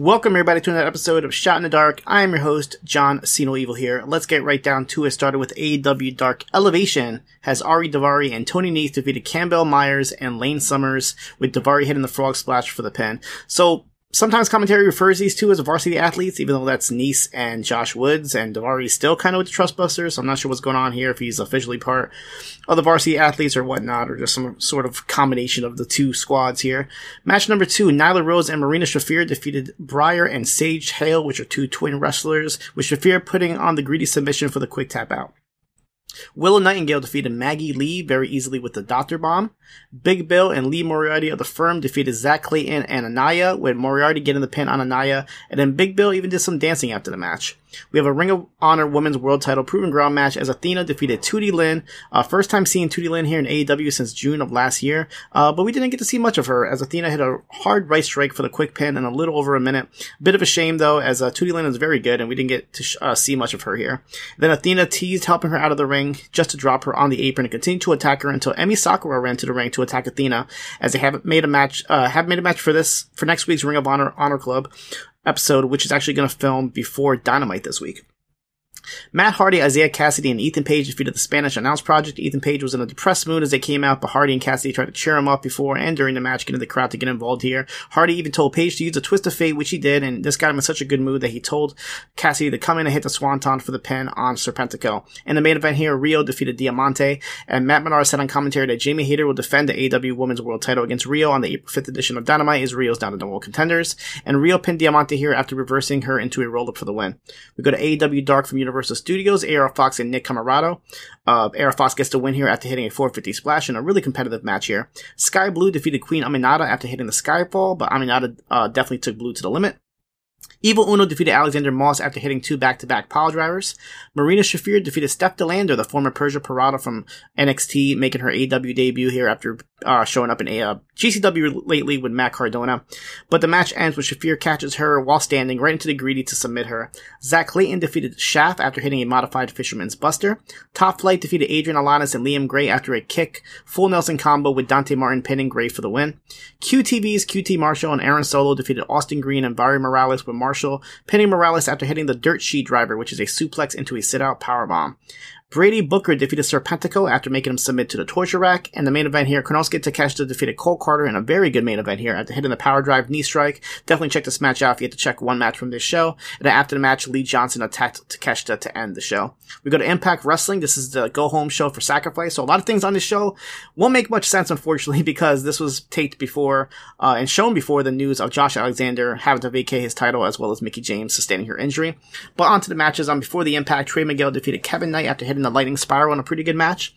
Welcome everybody to another episode of Shot in the Dark. I am your host, John Cena Evil here. Let's get right down to it. Started with AEW Dark Elevation has Ari Daivari and Tony Nese defeated Campbell Myers and Lane Summers with Daivari hitting the frog splash for the pin. So sometimes commentary refers these two as varsity athletes, even though that's Nese and Josh Woods, and Daivari's still kind of with the Trustbusters. So I'm not sure what's going on here, if he's officially part of the varsity athletes or whatnot, or just some sort of combination of the two squads here. Match number two, Nyla Rose and Marina Shafir defeated Briar and Sage Hale, which are two twin wrestlers, with Shafir putting on the greedy submission for the quick tap out. Willow Nightingale defeated Maggie Lee very easily with the Doctor Bomb. Big Bill and Lee Moriarty of the firm defeated Zach Clayton and Anaya, with Moriarty getting the pin on Anaya, and then Big Bill even did some dancing after the match. We have a Ring of Honor Women's World Title Proven Ground match as Athena defeated Tootie Lynn. Uh, first time seeing Tootie Lynn here in AEW since June of last year, uh, but we didn't get to see much of her as Athena hit a hard right strike for the quick pin in a little over a minute. Bit of a shame though, as uh, Tootie Lynn is very good and we didn't get to sh- uh, see much of her here. Then Athena teased helping her out of the ring just to drop her on the apron and continue to attack her until Emi Sakura ran to the ring to attack Athena as they haven't made a match, uh, have made a match for this, for next week's Ring of Honor Honor Club episode, which is actually going to film before Dynamite this week. Matt Hardy, Isiah Kassidy, and Ethan Page defeated the Spanish Announce Project. Ethan Page was in a depressed mood as they came out, but Hardy and Kassidy tried to cheer him up before and during the match, getting the crowd to get involved here. Hardy even told Page to use a twist of fate, which he did, and this got him in such a good mood that he told Kassidy to come in and hit the Swanton for the pin on Serpentico. In the main event here, Riho defeated Diamante, and Matt Menard said on commentary that Jamie Hayter will defend the AW Women's World title against Riho on the April 5th edition of Dynamite as Riho's down to the world contenders, and Riho pinned Diamante here after reversing her into a roll-up for the win. We go to AEW Dark from Universal Studios, AR Fox and Nick Comoroto. Uh, Fox gets the win here after hitting a 450 splash in a really competitive match here. Skye Blue defeated Queen Aminata after hitting the Skyfall, but Aminata uh, definitely took Blue to the limit. Evil Uno defeated Alexander Moss after hitting two back-to-back pile drivers. Marina Shafir defeated Steph De Lander, the former Persia Pirotta from NXT, making her AW debut here after uh, showing up in a uh, GCW lately with Matt Cardona. But the match ends when Shafir catches her while standing right into the greedy to submit her. Zach Clayton defeated Shaft after hitting a modified Fisherman's Buster. Top Flight defeated Adrian Alanis and Liam Gray after a kick, full Nelson combo with Dante Martin pinning Gray for the win. QTV's QT Marshall and Aaron Solo defeated Austin Green and Barry Morales Marshall, pinning Morales after hitting the Dirt Sheet Driver, which is a suplex into a sit-out powerbomb. Brady Booker defeated Serpentico after making him submit to the torture rack. And the main event here, Konosuke Takeshita defeated Cole Karter in a very good main event here after hitting the power drive knee strike. Definitely check this match out if you had to check one match from this show. And after the match, Lee Johnson attacked Takeshita to end the show. We go to Impact Wrestling. This is the go home show for Sacrifice. So a lot of things on this show won't make much sense, unfortunately, because this was taped before uh, and shown before the news of Josh Alexander having to vacate his title as well as Mickie James sustaining her injury. But on to the matches. On um, before the Impact, Trey Miguel defeated Kevin Knight after hitting the lightning spiral in a pretty good match.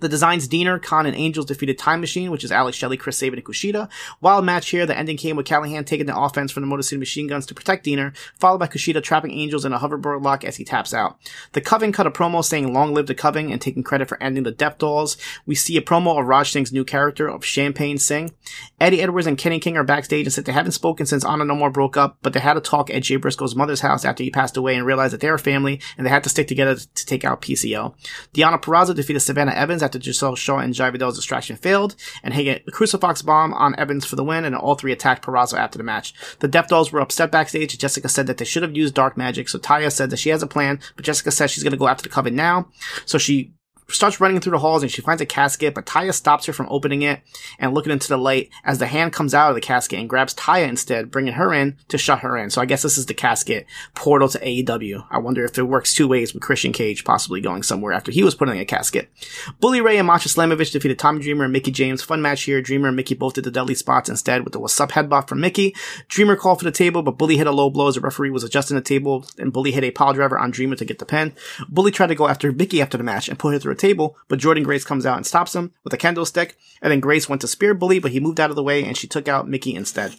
The designs Deaner, Kon, and Angels defeated Time Machine, which is Alex Shelley, Chris Sabin, and Kushida. Wild match here. The ending came with Callahan taking the offense from the Motor City Machine Guns to protect Deaner, followed by Kushida trapping Angels in a hoverboard lock as he taps out. The Coven cut a promo saying long live the Coven and taking credit for ending the Death Dolls. We see a promo of Raj Singh's new character of Champagne Singh. Eddie Edwards and Kenny King are backstage and said they haven't spoken since Honor No More broke up, but they had a talk at Jay Briscoe's mother's house after he passed away and realized that they're a family and they had to stick together to take out PCO. Deonna Purrazzo defeated Savannah Evans after Giselle Shaw and Jai distraction failed, and he hit the Crucifix bomb on Evans for the win, and all three attacked Purrazzo after the match. The Death Dolls were upset backstage. Jessica said that they should have used dark magic, so Taya said that she has a plan, but Jessica says she's going to go after the Coven now. So she starts running through the halls and she finds a casket, but Taya stops her from opening it and looking into the light as the hand comes out of the casket and grabs Taya instead, bringing her in to shut her in. So I guess this is the casket portal to AEW. I wonder if it works two ways with Christian Cage possibly going somewhere after he was put in a casket. Bully Ray and Masha Slamovich defeated Tommy Dreamer and Mickie James. Fun match here. Dreamer and Mickie both did the deadly spots instead with the what's up headbutt from Mickie. Dreamer called for the table, but Bully hit a low blow as the referee was adjusting the table and Bully hit a pile driver on Dreamer to get the pin. Bully tried to go after Mickie after the match and put her through table, but Jordynne Grace comes out and stops him with a kendo stick, and then Grace went to spear Bully, but he moved out of the way and she took out Mickie instead.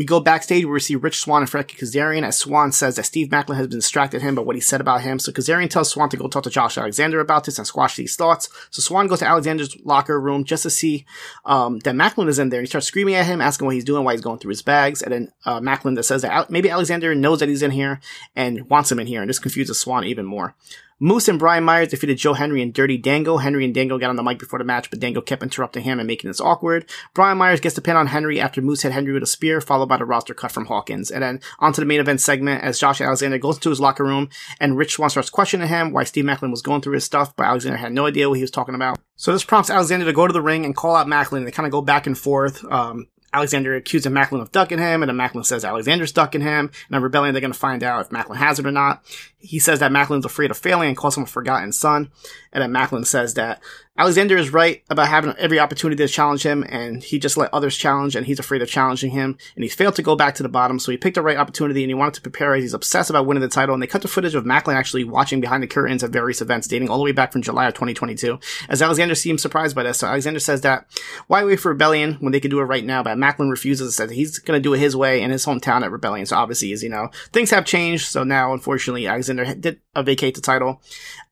We go backstage where we see Rich Swann and Frankie Kazarian as Swann says that Steve Maclin has been distracted him by what he said about him. So Kazarian tells Swann to go talk to Josh Alexander about this and squash these thoughts. So Swann goes to Alexander's locker room just to see um, that Maclin is in there. He starts screaming at him, asking what he's doing, why he's going through his bags. And then uh, Maclin says that maybe Alexander knows that he's in here and wants him in here. And this confuses Swann even more. Moose and Brian Myers defeated Joe Hendry and Dirty Dango. Hendry and Dango got on the mic before the match, but Dango kept interrupting him and making this awkward. Brian Myers gets the pin on Hendry after Moose hit Hendry with a spear, followed by the roster cut from Hawkins. And then onto the main event segment as Josh Alexander goes into his locker room and Rich Swann starts questioning him why Steve Maclin was going through his stuff, but Alexander had no idea what he was talking about. So this prompts Alexander to go to the ring and call out Maclin. They kind of go back and forth. Um, Alexander accuses Maclin of ducking him, and then Maclin says Alexander's ducking him. And in Rebellion, they're to find out if Maclin has it or not. He says that Maclin's afraid of failing and calls him a forgotten son. And then Maclin says that Alexander is right about having every opportunity to challenge him, and he just let others challenge, and he's afraid of challenging him, and he's failed to go back to the bottom, so he picked the right opportunity, and he wanted to prepare as he's obsessed about winning the title, and they cut the footage of Maclin actually watching behind the curtains at various events dating all the way back from July of 2022, as Alexander seems surprised by this, so Alexander says that, why wait for Rebellion when they could do it right now, but Maclin refuses, and says he's gonna do it his way in his hometown at Rebellion, so obviously, as you know, things have changed, so now, unfortunately, Alexander did vacate the title,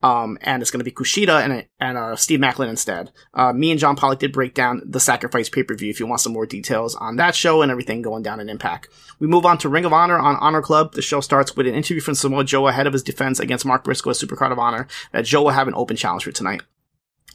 um, and it's going to be Kushida and, and uh, Steve Maclin instead. Uh, me and John Pollock did break down the Sacrifice pay per view if you want some more details on that show and everything going down in Impact. We move on to Ring of Honor on Honor Club. The show starts with an interview from Samoa Joe ahead of his defense against Mark Briscoe at Supercard of Honor that Joe will have an open challenge for tonight.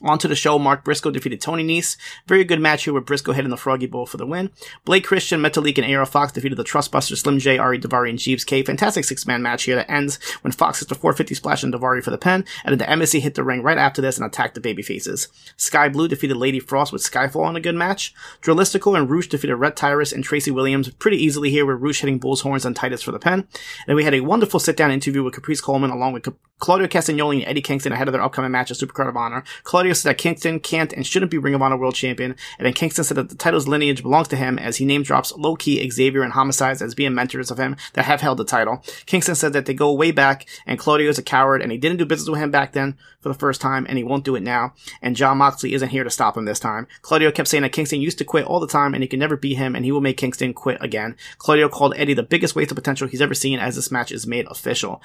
Onto the show, Mark Briscoe defeated Tony Nese. Very good match here with Briscoe hitting the Froggy Bowl for the win. Blake Christian, Metalik, and AR Fox defeated the Trustbusters, Slim J, Ari Daivari, and Jeeves Kay. Fantastic six-man match here that ends when Fox hits the 450 splash on Daivari for the pin, and then the Embassy hit the ring right after this and attacked the babyfaces. Skye Blue defeated Lady Frost with Skyfall in a good match. Dralístico and Rush defeated Rhett Titus and Tracy Williams pretty easily here with Rush hitting Bull's horns on Titus for the pin. And we had a wonderful sit-down interview with Caprice Coleman along with Claudio Castagnoli and Eddie Kingston ahead of their upcoming match at Supercard of Honor. Claudio said that Kingston can't and shouldn't be Ring of Honor World Champion, and then Kingston said that the title's lineage belongs to him as he name drops Low Ki, Xavier, and Homicides as being mentors of him that have held the title. Kingston said that they go way back, and Claudio is a coward, and he didn't do business with him back then for the first time, and he won't do it now, and Jon Moxley isn't here to stop him this time. Claudio kept saying that Kingston used to quit all the time, and he can never beat him, and he will make Kingston quit again. Claudio called Eddie the biggest waste of potential he's ever seen as this match is made official.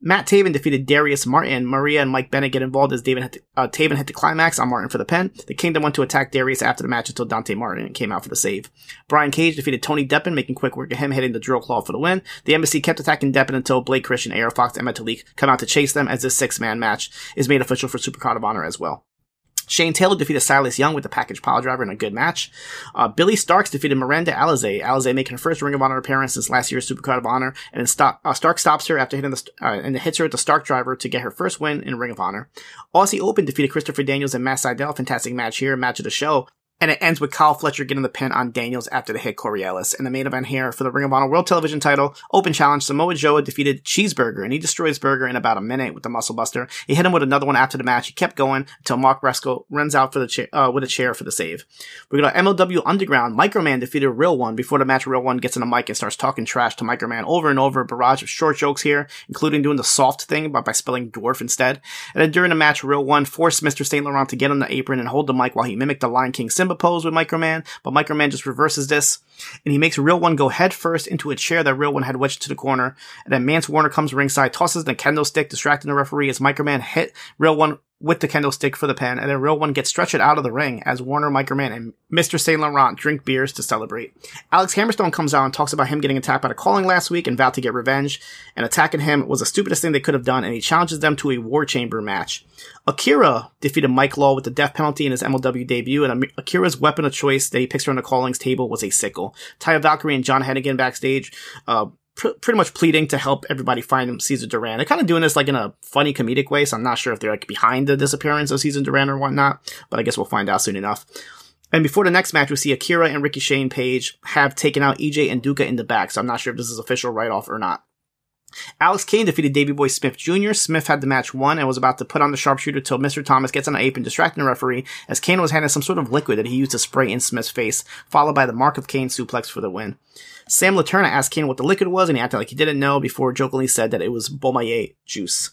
Matt Taven defeated Darius Martin. Maria and Mike Bennett get involved as David hit the, uh, Taven hit the climax on Martin for the pin. The Kingdom went to attack Darius after the match until Dante Martin came out for the save. Brian Cage defeated Tony Deppen, making quick work of him hitting the drill claw for the win. The embassy kept attacking Deppen until Blake Christian, AR Fox, and Metalik come out to chase them as this six-man match is made official for Supercard of Honor as well. Shane Taylor defeated Silas Young with the package pile driver in a good match. Uh, Billie Starkz defeated Miranda Alizé. Alizé making her first Ring of Honor appearance since last year's Supercard of Honor, and then St- uh, Stark stops her after hitting the uh, and hits her at the Stark driver to get her first win in Ring of Honor. Aussie Open defeated Christopher Daniels and Matt Sydal. Fantastic match here, match of the show. And it ends with Kyle Fletcher getting the pin on Daniels after the hit Coriolis. And the main event here for the Ring of Honor World Television title, Open Challenge, Samoa Joe defeated Cheeseburger, and he destroys Burger in about a minute with the Muscle Buster. He hit him with another one after the match. He kept going until Mark Briscoe runs out for the cha- uh, with a chair for the save. We got MLW Underground. Microman defeated Real One before the match. Real One gets in the mic and starts talking trash to Microman over and over. A barrage of short jokes here, including doing the soft thing by, by spelling dwarf instead. And then during the match, Real One forced Mr. St. Laurent to get on the apron and hold the mic while he mimicked the Lion King Simba pose with Microman. But Microman just reverses this, and he makes Real One go head first into a chair that Real One had wedged to the corner. And then Mance Warner comes ringside, tosses the kendo stick, distracting the referee as Microman hit Real One with the kendo stick for the pin, and then Real One gets stretched out of the ring as Warner, Microman, and Mr. Saint Laurent drink beers to celebrate. Alex Hammerstone comes out and talks about him getting attacked by the calling last week and vowed to get revenge, and attacking him was the stupidest thing they could have done, and he challenges them to a War Chamber match. Akira defeated Mike Law with the death penalty in his MLW debut, and Akira's weapon of choice that he picks from the callings table was a sickle. Taya Valkyrie and John Hennigan backstage, uh, pr- pretty much pleading to help everybody find Cesar Duran. They're kind of doing this like in a funny comedic way, so I'm not sure if they're like behind the disappearance of Caesar Duran or whatnot, but I guess we'll find out soon enough. And before the next match, we see Akira and Ricky Shane Page have taken out EJ and Duca in the back, so I'm not sure if this is official write-off or not. Alex Kane defeated Davy Boy Smith Jr. Smith had the match won and was about to put on the sharpshooter till Mr. Thomas gets on the apron, distracting the referee as Kane was handing some sort of liquid that he used to spray in Smith's face, followed by the Mark of Kane suplex for the win. Sam Laterna asked Kane what the liquid was, and he acted like he didn't know before jokingly said that it was Beaumaye juice.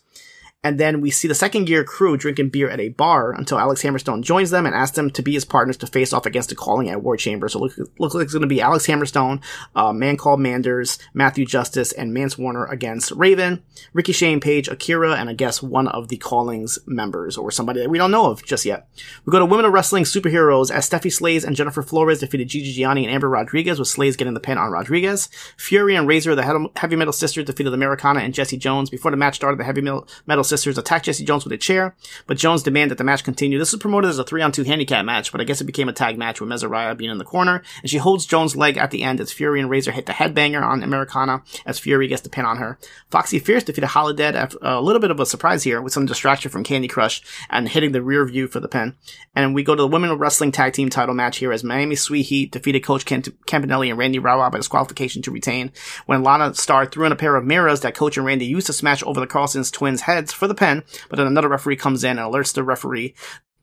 And then we see the second gear crew drinking beer at a bar until Alex Hammerstone joins them and asks them to be his partners to face off against the calling at War Chamber. So look, looks like it's going to be Alex Hammerstone, uh, Man called Manders, Matthew Justice, and Mance Warner against Raven, Ricky Shane Page, Akira, and I guess one of the callings members or somebody that we don't know of just yet. We go to Women of Wrestling Superheroes as Steffi Slays and Jennifer Flores defeated Gigi Gianni and Amber Rodriguez with Slays getting the pin on Rodriguez. Fury and Razor, the heavy metal sisters, defeated Americana and Jesse Jones. Before the match started, the heavy metal sisters attack Jesse Jones with a chair, but Jones demanded that the match continue. This was promoted as a three on two handicap match, but I guess it became a tag match with Mesariah being in the corner, and she holds Jones' leg at the end as Fury and Razor hit the headbanger on Americana as Fury gets the pin on her. Foxy Fierce defeated Holidead after a little bit of a surprise here with some distraction from Candy Crush and hitting the rear view for the pin. And we go to the Women Wrestling Tag Team title match here as Miami Sweet Heat defeated Coach Campanelli and Randy Rawa by disqualification to retain when Lana Star threw in a pair of mirrors that Coach and Randy used to smash over the Carlson's twins' heads for the pen, but then another referee comes in and alerts the referee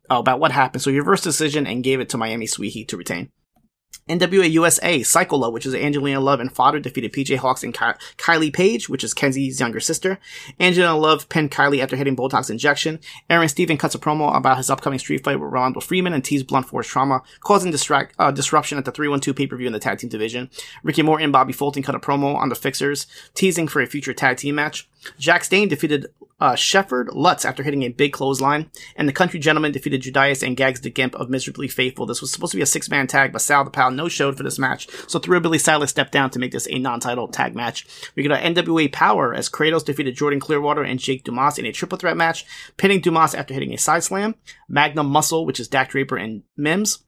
about what happened. So he reversed decision and gave it to Miami Heat to retain. NWA USA, Cyclola, which is Angelina Love and Father, defeated PJ Hawks and Ky- Kylie Page, which is Kenzie's younger sister. Angelina Love pinned Kylie after hitting Botox injection. Aron Steven cuts a promo about his upcoming street fight with Rolando Freeman and teased blunt force trauma, causing distract, uh, disruption at the 312 pay-per-view in the tag team division. Ricky Morton and Bobby Fulton cut a promo on the Fixers, teasing for a future tag team match. Jack Stain defeated uh, Shefford Lutz after hitting a big clothesline, and the Country Gentleman defeated Judas and Gags the Gimp of Miserably Faithful. This was supposed to be a six-man tag, but Sal the Pal no showed for this match, so Billy Silas stepped down to make this a non-title tag match. We got NWA Powerrr as Kratos defeated Jordan Clearwater and Jake Dumas in a triple threat match, pinning Dumas after hitting a side slam. Magnum Muscle, which is Dak Draper and Mims,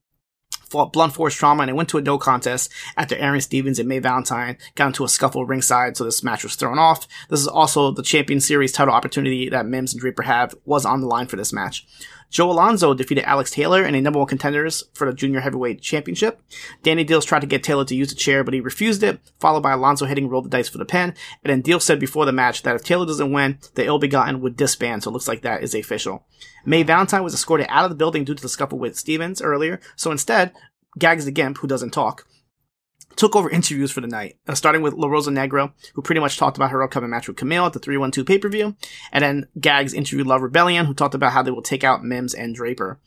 blunt force trauma and it went to a no contest after Aron Stevens and May Valentine got into a scuffle ringside, so this match was thrown off. This is also the Champion Series title opportunity that Mims and Draper have was on the line for this match. Joe Alonzo defeated Alex Taylor in a number one contenders for the Junior Heavyweight Championship. Danny Deals tried to get Taylor to use the chair, but he refused it, followed by Alonzo hitting roll the dice for the pin. And then Deal said before the match that if Taylor doesn't win, the ill begotten would disband, so it looks like that is official. May Valentine was escorted out of the building due to the scuffle with Stevens earlier, so instead, Gags the Gimp, who doesn't talk, took over interviews for the night, uh, starting with La Rosa Negro, who pretty much talked about her upcoming match with Kamille at the 312 pay-per-view, and then Gags interviewed Love Rebellion, who talked about how they will take out Mims and Draper.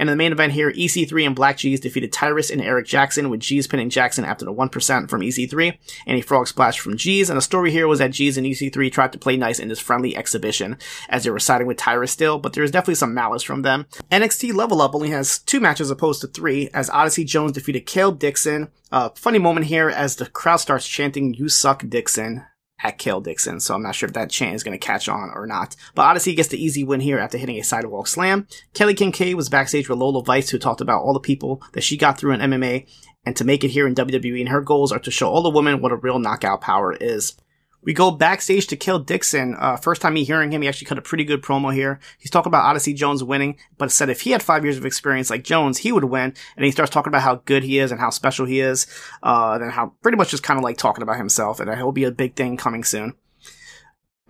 And in the main event here, EC3 and BLK Jeez defeated Tyrus and Eric Jackson, with Jeez pinning Jackson after the 1% from EC3 and a frog splash from Jeez. And the story here was that Jeez and EC3 tried to play nice in this friendly exhibition as they were siding with Tyrus still, but there's definitely some malice from them. NXT Level Up only has two matches opposed to three, as Odyssey Jones defeated Kale Dixon. Uh, funny moment here as the crowd starts chanting, You suck, Dixon at Kale Dixon, so I'm not sure if that chant is going to catch on or not. But Odyssey gets the easy win here after hitting a sidewalk slam. Kelly Kincaid was backstage with Lola Vice, who talked about all the people that she got through in MMA and to make it here in WWE, and her goals are to show all the women what a real knockout power is. We go backstage to Kale Dixon. Uh, first time me hearing him, he actually cut a pretty good promo here. He's talking about Odyssey Jones winning, but said if he had five years of experience like Jones, he would win. And he starts talking about how good he is and how special he is, uh, and how pretty much just kind of like talking about himself. And he'll be a big thing coming soon.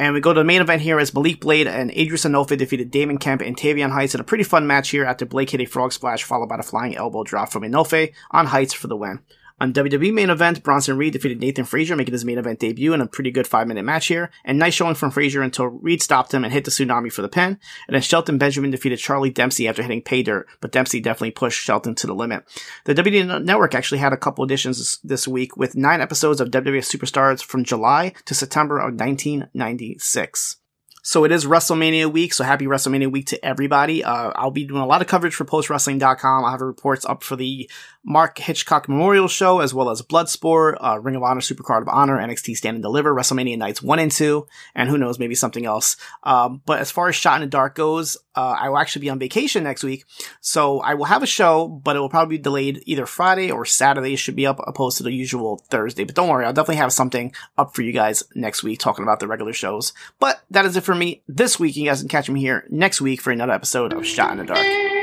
And we go to the main event here as Malik Blade and Edris Enofe defeated Damon Kemp and Tavian Heights in a pretty fun match here after Blake hit a frog splash followed by a flying elbow drop from Enofe on Heights for the win. On WWE main event, Bronson Reed defeated Nathan Frazer, making his main event debut in a pretty good five minute match here. And nice showing from Frazer until Reed stopped him and hit the tsunami for the pin. And then Shelton Benjamin defeated Charlie Dempsey after hitting pay dirt, but Dempsey definitely pushed Shelton to the limit. The WWE Network actually had a couple editions this week with nine episodes of WWE Superstars from July to September of 1996. So it is WrestleMania week, so happy WrestleMania week to everybody. Uh, I'll be doing a lot of coverage for postwrestling.com. I'll have reports up for the Mark Hitchcock Memorial Show, as well as Bloodsport, uh, Ring of Honor, Supercard of Honor, NXT Stand and Deliver, WrestleMania Nights 1 and 2, and who knows, maybe something else. Um, but as far as Shot in the Dark goes, uh, I will actually be on vacation next week, so I will have a show, but it will probably be delayed either Friday or Saturday. It should be up opposed to the usual Thursday. But don't worry, I'll definitely have something up for you guys next week talking about the regular shows. But that is it for me this week. You guys can catch me here next week for another episode of Shot in the Dark.